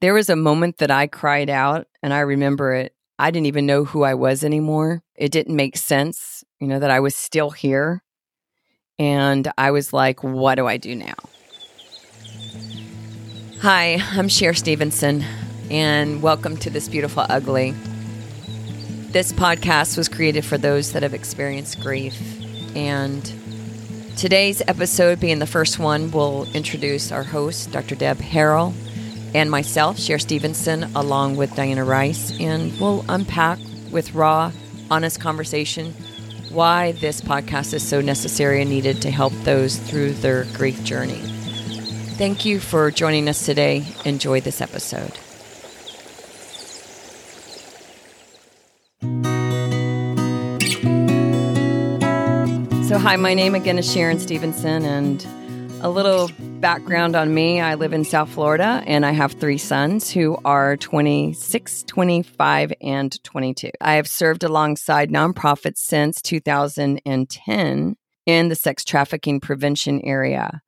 There was a moment that I cried out, and I remember it. I didn't even know who I was anymore. It didn't make sense, you know, that I was still here. And I was like, what do I do now? Hi, I'm Cher Stevenson, and welcome to This Beautiful Ugly. This podcast was created for those that have experienced grief. And today's episode, being the first one, will introduce our host, Dr. Deb Harrell and myself, Cher Stevenson, along with Diana Rice, and we'll unpack with raw, honest conversation why this podcast is so necessary and needed to help those through their grief journey. Thank you for joining us today. Enjoy this episode. So, hi, my name again is Sharon Stevenson, and a little background on me I live in South Florida and I have three sons who are 26, 25, and 22. I have served alongside nonprofits since 2010 in the sex trafficking prevention area.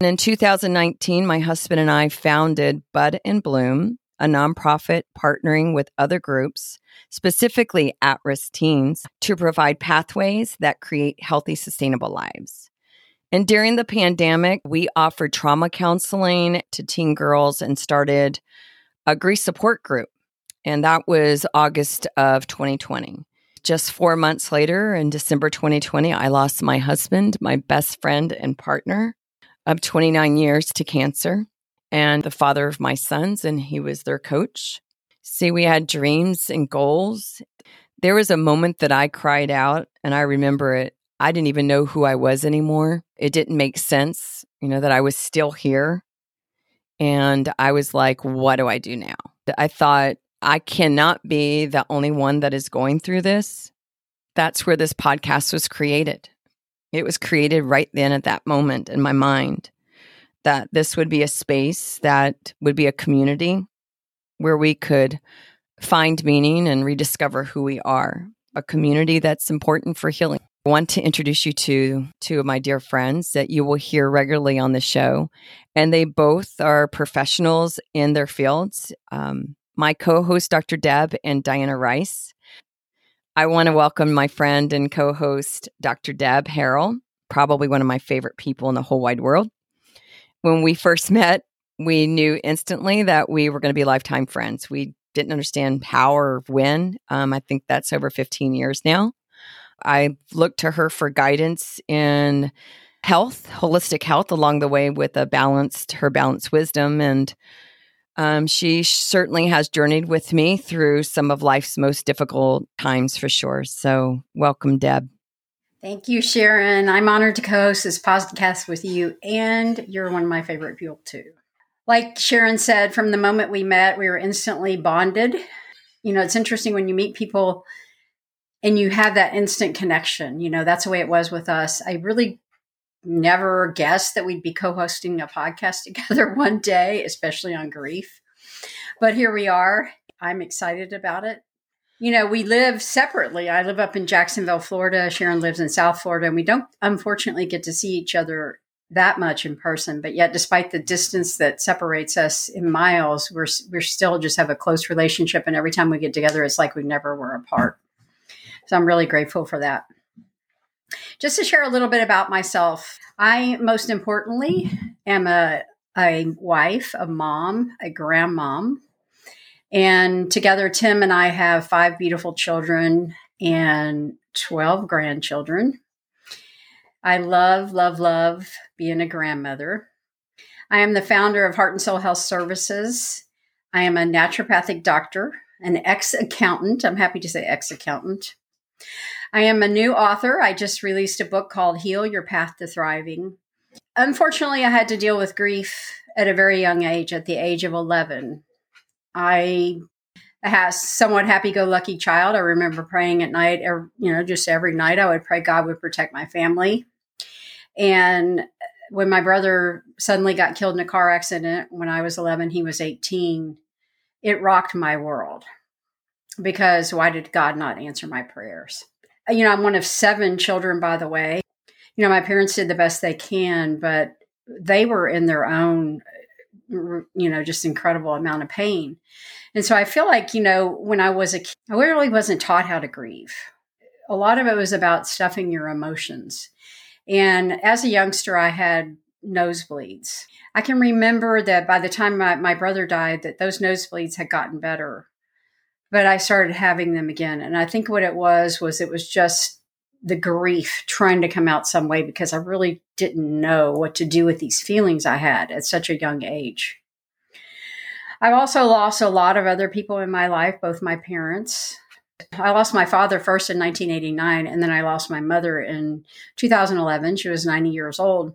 And in 2019, my husband and I founded Bud and Bloom, a nonprofit partnering with other groups, specifically at risk teens, to provide pathways that create healthy, sustainable lives. And during the pandemic, we offered trauma counseling to teen girls and started a grief support group. And that was August of 2020. Just four months later, in December 2020, I lost my husband, my best friend and partner of 29 years to cancer, and the father of my sons, and he was their coach. See, we had dreams and goals. There was a moment that I cried out, and I remember it I didn't even know who I was anymore. It didn't make sense, you know, that I was still here. And I was like, what do I do now? I thought, I cannot be the only one that is going through this. That's where this podcast was created. It was created right then at that moment in my mind that this would be a space that would be a community where we could find meaning and rediscover who we are, a community that's important for healing. I want to introduce you to two of my dear friends that you will hear regularly on the show. And they both are professionals in their fields. Um, my co host, Dr. Deb and Diana Rice. I want to welcome my friend and co host, Dr. Deb Harrell, probably one of my favorite people in the whole wide world. When we first met, we knew instantly that we were going to be lifetime friends. We didn't understand how or when. Um, I think that's over 15 years now. I looked to her for guidance in health, holistic health along the way with a balanced, her balanced wisdom. And um, she certainly has journeyed with me through some of life's most difficult times for sure. So, welcome, Deb. Thank you, Sharon. I'm honored to co host this podcast with you, and you're one of my favorite people, too. Like Sharon said, from the moment we met, we were instantly bonded. You know, it's interesting when you meet people and you have that instant connection. You know, that's the way it was with us. I really never guessed that we'd be co hosting a podcast together one day, especially on grief. But here we are. I'm excited about it. You know, we live separately. I live up in Jacksonville, Florida. Sharon lives in South Florida, and we don't unfortunately get to see each other that much in person. But yet, despite the distance that separates us in miles, we're we're still just have a close relationship. And every time we get together, it's like we never were apart. So I'm really grateful for that. Just to share a little bit about myself, I most importantly am a, a wife, a mom, a grandmom. And together, Tim and I have five beautiful children and 12 grandchildren. I love, love, love being a grandmother. I am the founder of Heart and Soul Health Services. I am a naturopathic doctor, an ex accountant. I'm happy to say ex accountant. I am a new author. I just released a book called Heal Your Path to Thriving. Unfortunately, I had to deal with grief at a very young age, at the age of 11. I a somewhat happy-go-lucky child. I remember praying at night, er, you know, just every night I would pray God would protect my family. And when my brother suddenly got killed in a car accident when I was 11, he was 18, it rocked my world because why did God not answer my prayers? You know, I'm one of seven children, by the way. You know, my parents did the best they can, but they were in their own uh, you know, just incredible amount of pain. And so I feel like, you know, when I was a kid, I really wasn't taught how to grieve. A lot of it was about stuffing your emotions. And as a youngster, I had nosebleeds. I can remember that by the time my, my brother died, that those nosebleeds had gotten better. But I started having them again. And I think what it was was it was just the grief trying to come out some way because I really didn't know what to do with these feelings I had at such a young age. I've also lost a lot of other people in my life, both my parents. I lost my father first in 1989, and then I lost my mother in 2011. She was 90 years old.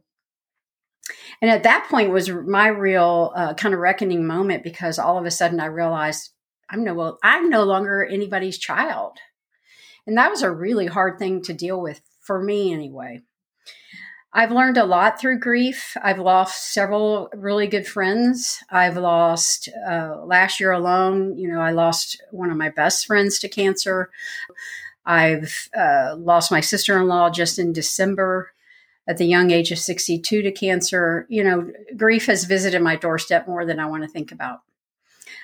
And at that point was my real uh, kind of reckoning moment because all of a sudden I realized I'm no I'm no longer anybody's child. And that was a really hard thing to deal with for me anyway. I've learned a lot through grief. I've lost several really good friends. I've lost, uh, last year alone, you know, I lost one of my best friends to cancer. I've uh, lost my sister in law just in December at the young age of 62 to cancer. You know, grief has visited my doorstep more than I want to think about.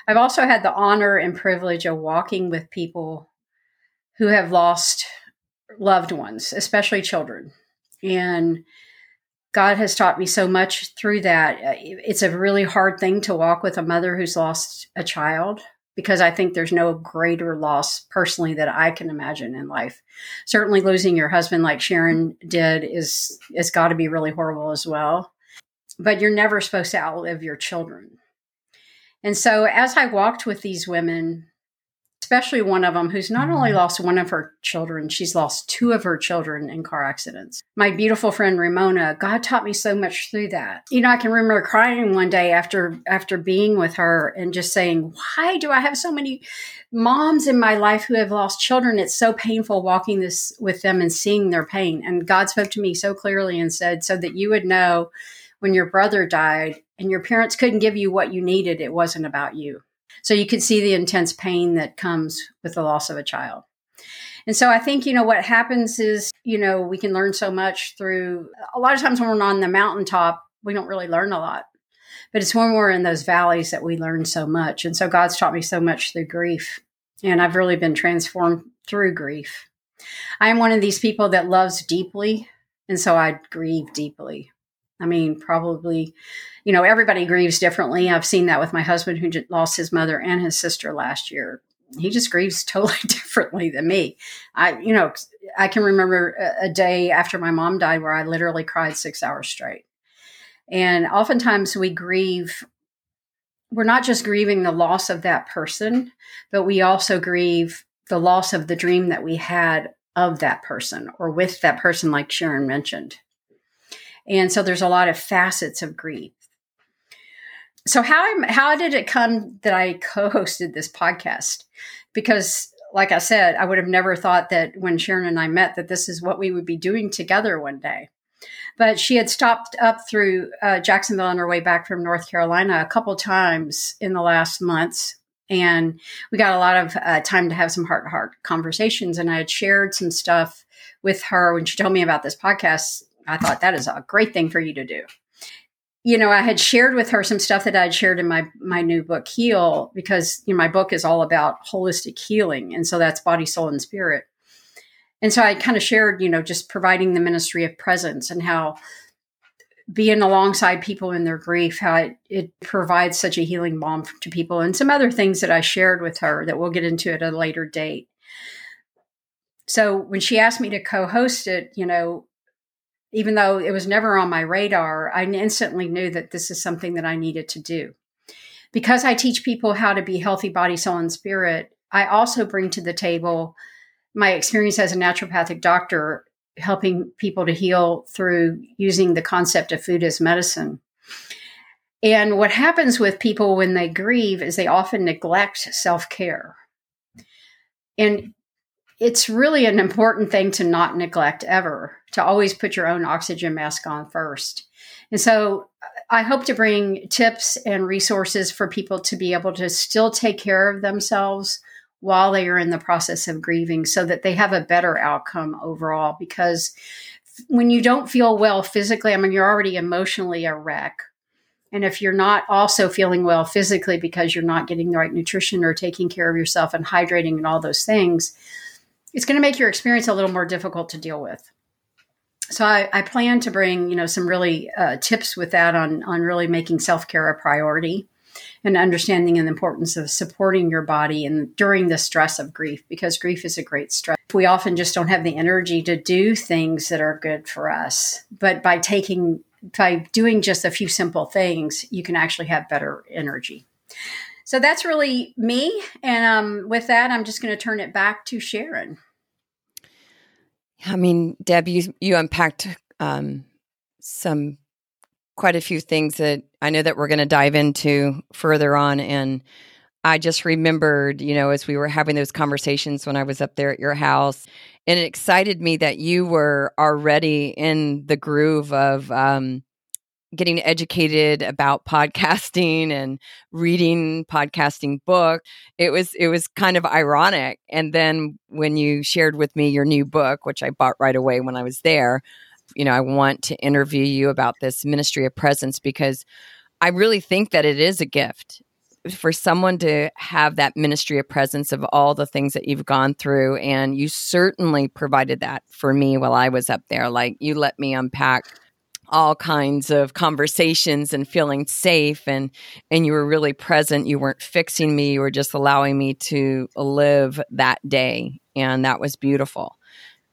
I've also had the honor and privilege of walking with people who have lost loved ones, especially children. And God has taught me so much through that. It's a really hard thing to walk with a mother who's lost a child because I think there's no greater loss personally that I can imagine in life. Certainly losing your husband like Sharon did is is got to be really horrible as well. But you're never supposed to outlive your children. And so as I walked with these women especially one of them who's not only mm-hmm. lost one of her children, she's lost two of her children in car accidents. My beautiful friend Ramona, God taught me so much through that. You know, I can remember crying one day after after being with her and just saying, "Why do I have so many moms in my life who have lost children? It's so painful walking this with them and seeing their pain." And God spoke to me so clearly and said, "So that you would know when your brother died and your parents couldn't give you what you needed, it wasn't about you." So you could see the intense pain that comes with the loss of a child. And so I think, you know, what happens is, you know, we can learn so much through a lot of times when we're on the mountaintop, we don't really learn a lot. But it's when we're in those valleys that we learn so much. And so God's taught me so much through grief. And I've really been transformed through grief. I am one of these people that loves deeply. And so I grieve deeply. I mean, probably, you know, everybody grieves differently. I've seen that with my husband who lost his mother and his sister last year. He just grieves totally differently than me. I, you know, I can remember a, day after my mom died where I literally cried six hours straight. And oftentimes we grieve, we're not just grieving the loss of that person, but we also grieve the loss of the dream that we had of that person or with that person, like Sharon mentioned. And so there's a lot of facets of grief. So how how did it come that I co-hosted this podcast? Because like I said, I would have never thought that when Sharon and I met that this is what we would be doing together one day. But she had stopped up through uh, Jacksonville on her way back from North Carolina a couple times in the last months, and we got a lot of uh, time to have some heart to heart conversations. And I had shared some stuff with her when she told me about this podcast I thought that is a great thing for you to do. You know, I had shared with her some stuff that I'd shared in my my new book Heal because you know my book is all about holistic healing and so that's body, soul and spirit. And so I kind of shared, you know, just providing the ministry of presence and how being alongside people in their grief, how it, it, provides such a healing balm to people, and some other things that I shared with her that we'll get into at a later date. So when she asked me to co host it, you know, even though it was never on my radar, I instantly knew that this is something that I needed to do. Because I teach people how to be healthy body, soul, and spirit, I also bring to the table my experience as a naturopathic doctor, helping people to heal through using the concept of food as medicine. And what happens with people when they grieve is they often neglect self care. And it's really an important thing to not neglect ever, to always put your own oxygen mask on first. And so uh, I hope to bring tips and resources for people to be able to still take care of themselves while they are in the process of grieving so that they have a better outcome overall. Because when you don't feel well physically, I mean, you're already emotionally a wreck. And if you're not also feeling well physically because you're not getting the right nutrition or taking care of yourself and hydrating and all those things, it's going to make your experience a little more difficult to deal with. So I, I plan to bring, you know, some really uh, tips with that on on really making self care a priority and understanding the importance of supporting your body and during the stress of grief because grief is a great stress. We often just don't have the energy to do things that are good for us. But by taking by doing just a few simple things, you can actually have better energy. So that's really me. And um, with that, I'm just going to turn it back to Sharon. I mean, Deb, you you unpacked um, some quite a few things that I know that we're going to dive into further on, and I just remembered, you know, as we were having those conversations when I was up there at your house, and it excited me that you were already in the groove of um, getting educated about podcasting and reading podcasting book it was it was kind of ironic. And then when you shared with me your new book which i bought right away when i was there you know i want to interview you about this ministry of presence because i really think that it is a gift for someone to have that ministry of presence of all the things that you've gone through. And you certainly provided that for me while i was up there. Like you let me unpack all kinds of conversations and feeling safe. And and you were really present. You weren't fixing me. You were just allowing me to live that day. And that was beautiful.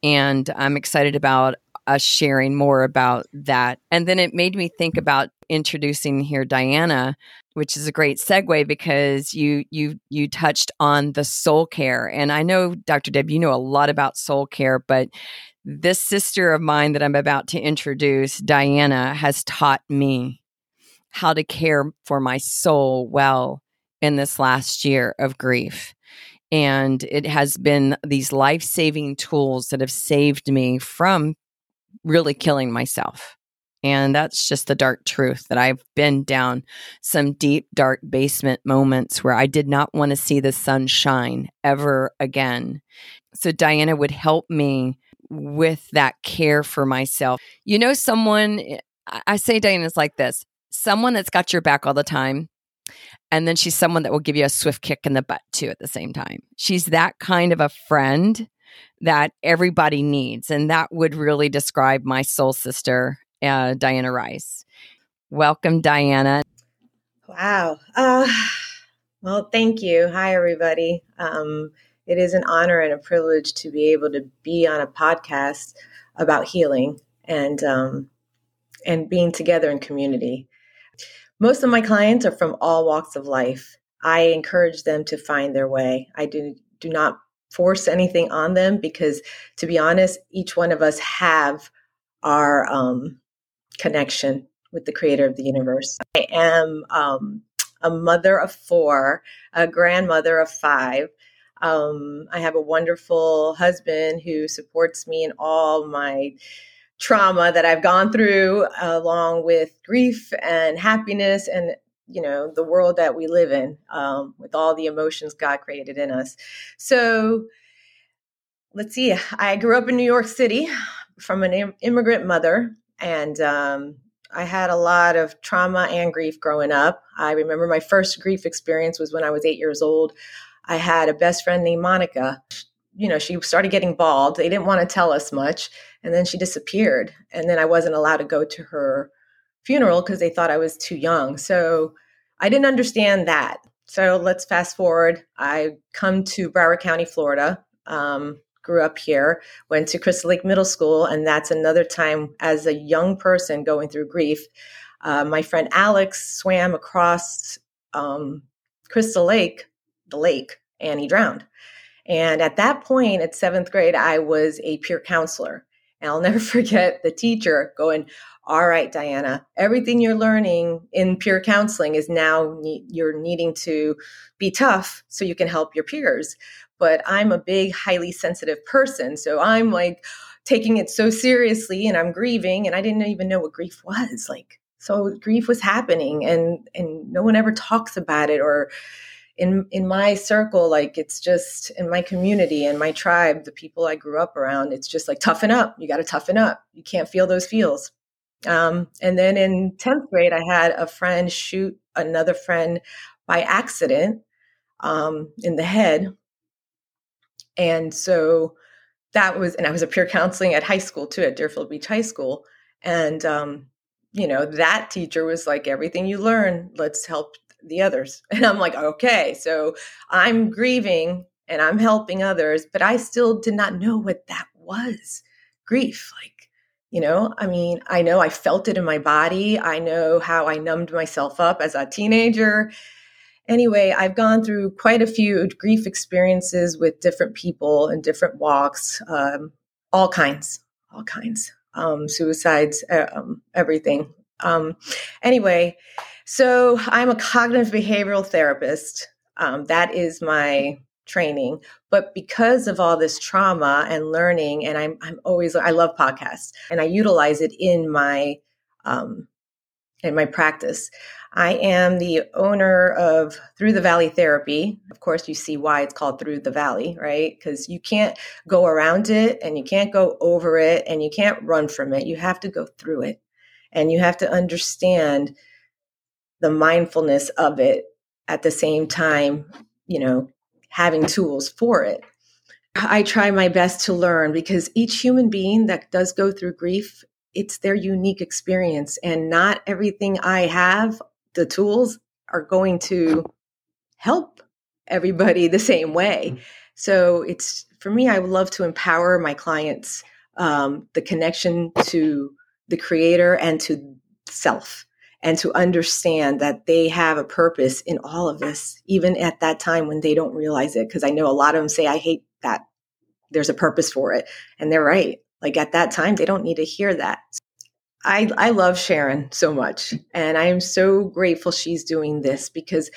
And i'm excited about us sharing more about that. And then it made me think about introducing here diana which is a great segue because you you you touched on the soul care. And i know dr deb you know a lot about soul care but this sister of mine that I'm about to introduce, Diana, has taught me how to care for my soul well in this last year of grief. And it has been these life saving tools that have saved me from really killing myself. And that's just the dark truth that I've been down some deep, dark basement moments where I did not want to see the sun shine ever again. So Diana would help me with that care for myself. You know, someone, I say Diana's like this someone that's got your back all the time. And then she's someone that will give you a swift kick in the butt too at the same time. She's that kind of a friend that everybody needs. And that would really describe my soul sister, uh, Diana Rice. Welcome, Diana. Wow. Uh, well, thank you. Hi, everybody. Um, it is an honor and a privilege to be able to be on a podcast about healing and um, and being together in community. Most of my clients are from all walks of life. I encourage them to find their way. I do do not force anything on them because, to be honest, each one of us have our um, connection with the creator of the universe. I am um, a mother of four, a grandmother of five. Um, I have a wonderful husband who supports me in all my trauma that I've gone through, along with grief and happiness and you know the world that we live in um, with all the emotions God created in us. So let's see. I grew up in New York City from an Im- immigrant mother, and um, I had a lot of trauma and grief growing up. I remember my first grief experience was when I was eight years old. I had a best friend named Monica. You know, she started getting bald. They didn't want to tell us much. And then she disappeared. And then I wasn't allowed to go to her funeral because they thought I was too young. So I didn't understand that. So let's fast forward. I come to Broward County, Florida. Um, grew up here, went to Crystal Lake Middle School, and that's another time as a young person going through grief. Uh, my friend Alex swam across um, Crystal Lake the lake and he drowned. And at that point, at seventh grade, I was a peer counselor. And I'll never forget the teacher going, All right, Diana, everything you're learning in peer counseling is now ne- you're needing to be tough so you can help your peers. But I'm a big, highly sensitive person. So I'm like taking it so seriously and I'm grieving. And I didn't even know what grief was. Like, so grief was happening and and no one ever talks about it or in in my circle like it's just in my community and my tribe the people i grew up around it's just like toughen up you got to toughen up you can't feel those feels Um, and then in 10th grade, I had a friend shoot another friend by accident um, in the head. And so that was, and I was a peer counseling at high school too, at Deerfield Beach High School. And, um, you know, that teacher was like, everything you learn, let's help the others. And I'm like, okay. So I'm grieving and I'm helping others, but I still did not know what that was grief. Like, you know, I mean, I know I felt it in my body. I know how I numbed myself up as a teenager. Anyway, I've gone through quite a few grief experiences with different people in different walks, um, all kinds, all kinds, um, suicides, uh, um, everything. Um, anyway, so I'm a cognitive behavioral therapist. Um, that is my training. But because of all this trauma and learning and i'm i'm always i love podcasts and i utilize it in my um in my practice. I am the owner of through the valley therapy. Of course you see why it's called through the valley right? Because you can't go around it and you can't go over it and you can't run from it. You have to go through it. And you have to understand the mindfulness of it at the same time you know having tools for it. I try my best to learn because each human being that does go through grief, it's their unique experience. And not everything I have, the tools, are going to help everybody the same way. Mm-hmm. So it's for me, I would love to empower my clients um, the connection to the creator and to self and to understand that they have a purpose in all of this, even at that time when they don't realize it. Because I know a lot of them say, I hate that. There's a purpose for it. And they're right. Like at that time, they don't need to hear that. I, I love Sharon so much. And I am so grateful she's doing this because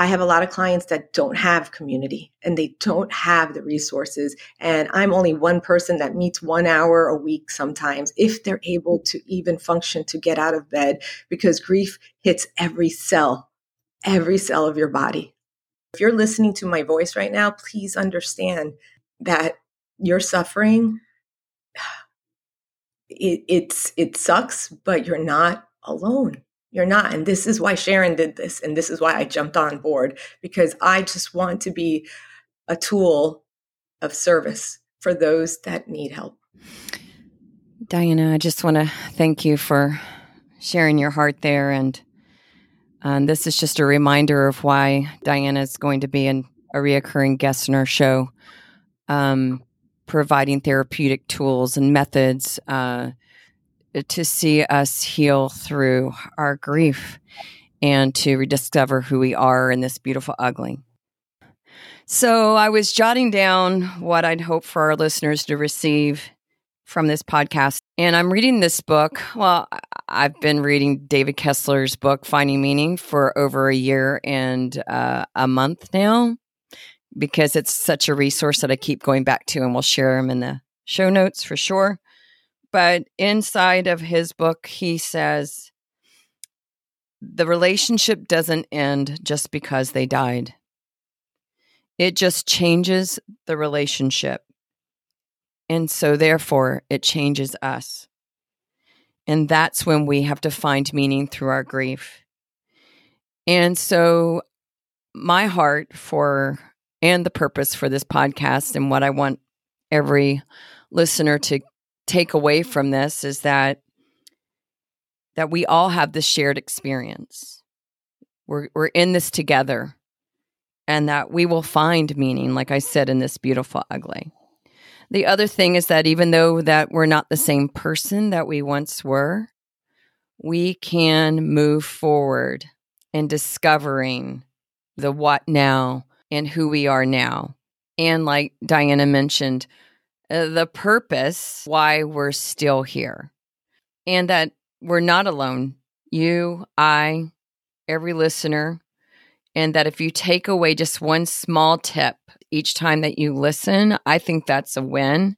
I have a lot of clients that don't have community and they don't have the resources. And I'm only one person that meets one hour a week sometimes, if they're able to even function to get out of bed, because grief hits every cell, every cell of your body. If you're listening to my voice right now, please understand that you're suffering. It, it's it sucks, but you're not alone. You're not. And this is why Sharon did this. And this is why I jumped on board because I just want to be a tool of service for those that need help. Diana, I just want to thank you for sharing your heart there. And um, this is just a reminder of why Diana is going to be an, a reoccurring guest in our show, um, providing therapeutic tools and methods. Uh, to see us heal through our grief and to rediscover who we are in this beautiful ugly. So I was jotting down what I'd hope for our listeners to receive from this podcast. And I'm reading this book. Well, I've been reading David Kessler's book, Finding Meaning, for over a year and uh, a month now because it's such a resource that I keep going back to, and we'll share them in the show notes for sure. But inside of his book, he says the relationship doesn't end just because they died, it just changes the relationship. And so, therefore, it changes us. And that's when we have to find meaning through our grief. And so, my heart for and the purpose for this podcast and what I want every listener to take away from this is that that we all have this shared experience. We're we're in this together and that we will find meaning like I said in this beautiful ugly. The other thing is that even though that we're not the same person that we once were, we can move forward in discovering the what now and who we are now. And like Diana mentioned, Uh, the purpose why we're still here and that we're not alone. You, I, every listener, and that if you take away just one small tip each time that you listen, I think that's a win.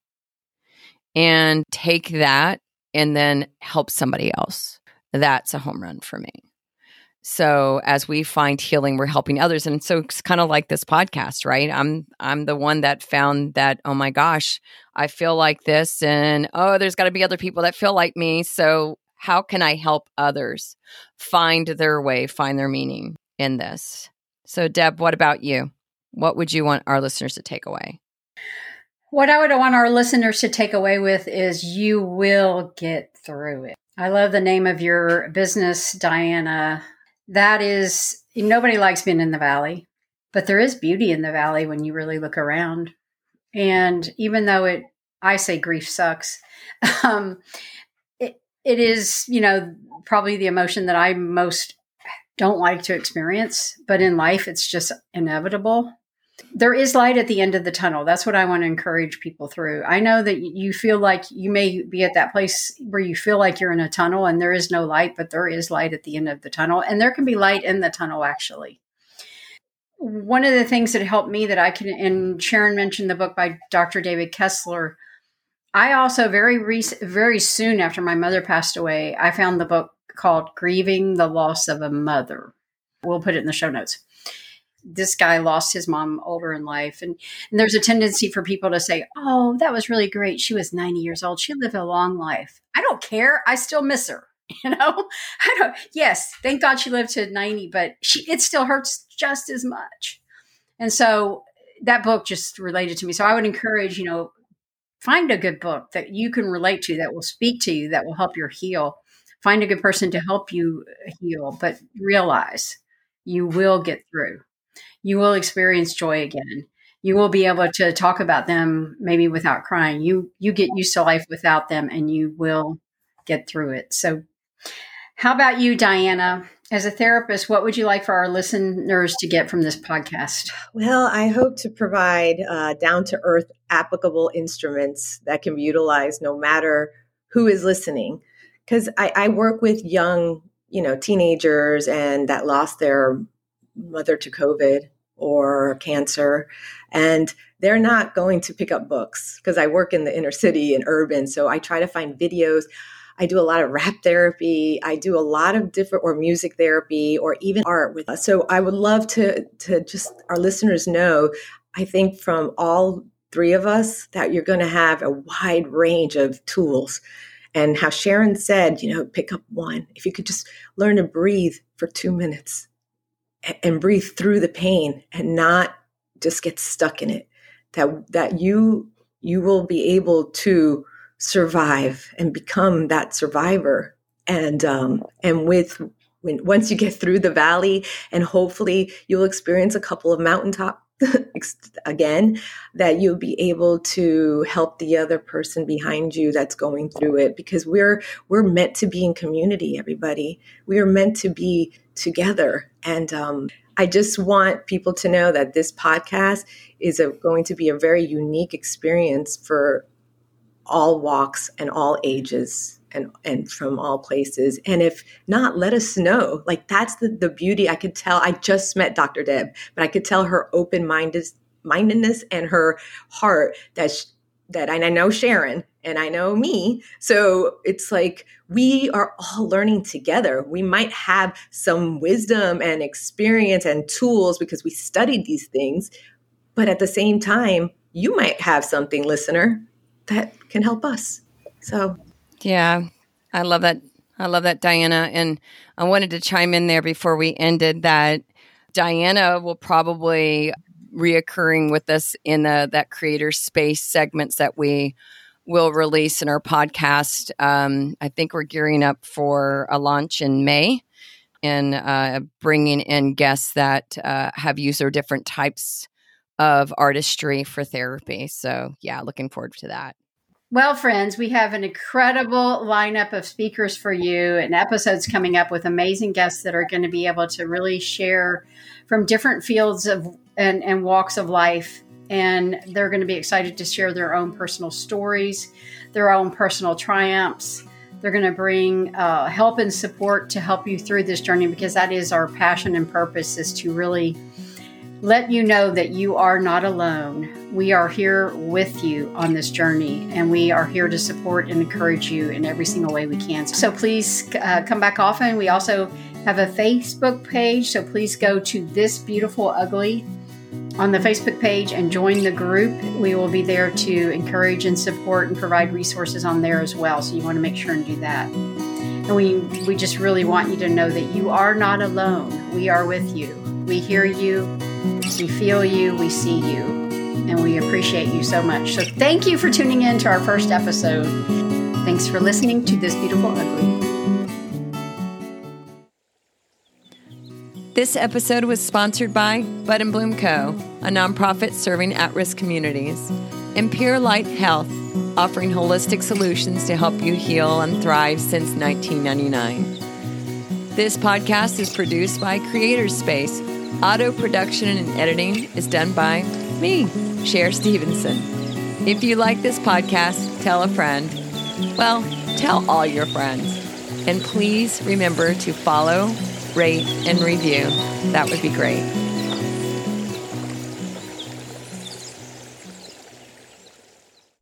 And take that and then help somebody else. That's a home run for me. So as we find healing, we're helping others. And so it's kind of like this podcast, right? I'm I'm the one that found that, oh my gosh, I feel like this and oh, there's got to be other people that feel like me. So how can I help others find their way, find their meaning in this? So, Deb, what about you? What would you want our listeners to take away? What I would want our listeners to take away with is you will get through it. I love the name of your business, Diana. That is, nobody likes being in the valley, but there is beauty in the valley when you really look around. And even though it, I say grief sucks, um, it, it is, you know, probably the emotion that I most don't like to experience, but in life, it's just inevitable there is light at the end of the tunnel. That's what I want to encourage people through. I know that you feel like you may be at that place where you feel like you're in a tunnel and there is no light, but there is light at the end of the tunnel. And there can be light in the tunnel, actually. One of the things that helped me that I can, and Sharon mentioned the book by Dr. David Kessler. I also very recent, very soon after my mother passed away, I found the book called Grieving the Loss of a Mother. We'll put it in the show notes this guy lost his mom older in life. And, and, there's a tendency for people to say oh that was really great. She was 90 years old. She lived a long life. I don't care. I still miss her you know? I don't yes thank god she lived to 90 but she it still hurts just as much. And so that book just related to me. So i would encourage you know find a good book that you can relate to that will speak to you that will help your heal. Find a good person to help you heal but realize you will get through you will experience joy again. You will be able to talk about them maybe without crying. You you get used to life without them and you will get through it. So how about you, Diana? As a therapist, what would you like for our listeners to get from this podcast? Well, I hope to provide uh, down to earth, applicable instruments that can be utilized no matter who is listening. Because I, I, work with young, you know, teenagers and that lost their mother to COVID or cancer. And they're not going to pick up books because I work in the inner city and urban. So I try to find videos. I do a lot of rap therapy. I do a lot of different or music therapy or even art with us. So I would love to to just our listeners know I think from all three of us that you're going to have a wide range of tools. And how Sharon said, you know, pick up one. If you could just learn to breathe for 2 minutes and breathe through the pain and not just get stuck in it. That that you you will be able to survive and become that survivor. And um and with when once you get through the valley and hopefully you'll experience a couple of mountaintop again that you'll be able to help the other person behind you that's going through it. Because we're we're meant to be in community everybody. We are meant to be together. And um, I just want people to know that this podcast is a, going to be a very unique experience for all walks and all ages and and from all places. And if not let us know. Like that's the, the beauty. I could tell i just met dr deb but i could tell her open mindedness and her heart that that and I know Sharon and I know me. So it's like we are all learning together. We might have some wisdom and experience and tools because we studied these things, but at the same time, you might have something, listener, that can help us. So, yeah, I love that. I love that, Diana. And I wanted to chime in there before we ended that Diana will probably reoccurring with us in the, that creator space segments that we will release in our podcast. Um, I think we're gearing up for a launch in May and uh, bringing in guests that uh, have used their different types of artistry for therapy. So, yeah, looking forward to that. Well, friends, we have an incredible lineup of speakers for you and episodes coming up with amazing guests that are going to be able to really share from different fields of and, and walks of life. And they're going to be excited to share their own personal stories, their own personal triumphs. They're going to bring uh, help and support to help you through this journey because that is our passion and purpose is to really let you know that you are not alone. We are here with you on this journey, and we are here to support and encourage you in every single way we can. So please uh, come back often. We also have a Facebook page, so please go to This Beautiful Ugly on the Facebook page and join the group. We will be there to encourage and support and provide resources on there as well. So you want to make sure and do that. And we, we just really want you to know that you are not alone. We are with you. We hear you, we feel you, we see you, and we appreciate you so much. So thank you for tuning in to our first episode. Thanks for listening to This Beautiful Ugly. This episode was sponsored by Bud and Bloom Co., a nonprofit serving at risk communities, and Pure Light Health, offering holistic solutions to help you heal and thrive since 1999. This podcast is produced by Creators Space. Auto production and editing is done by me, Cher Stevenson. If you like this podcast, tell a friend. Well, tell all your friends. And please remember to follow, rate, and review. That would be great.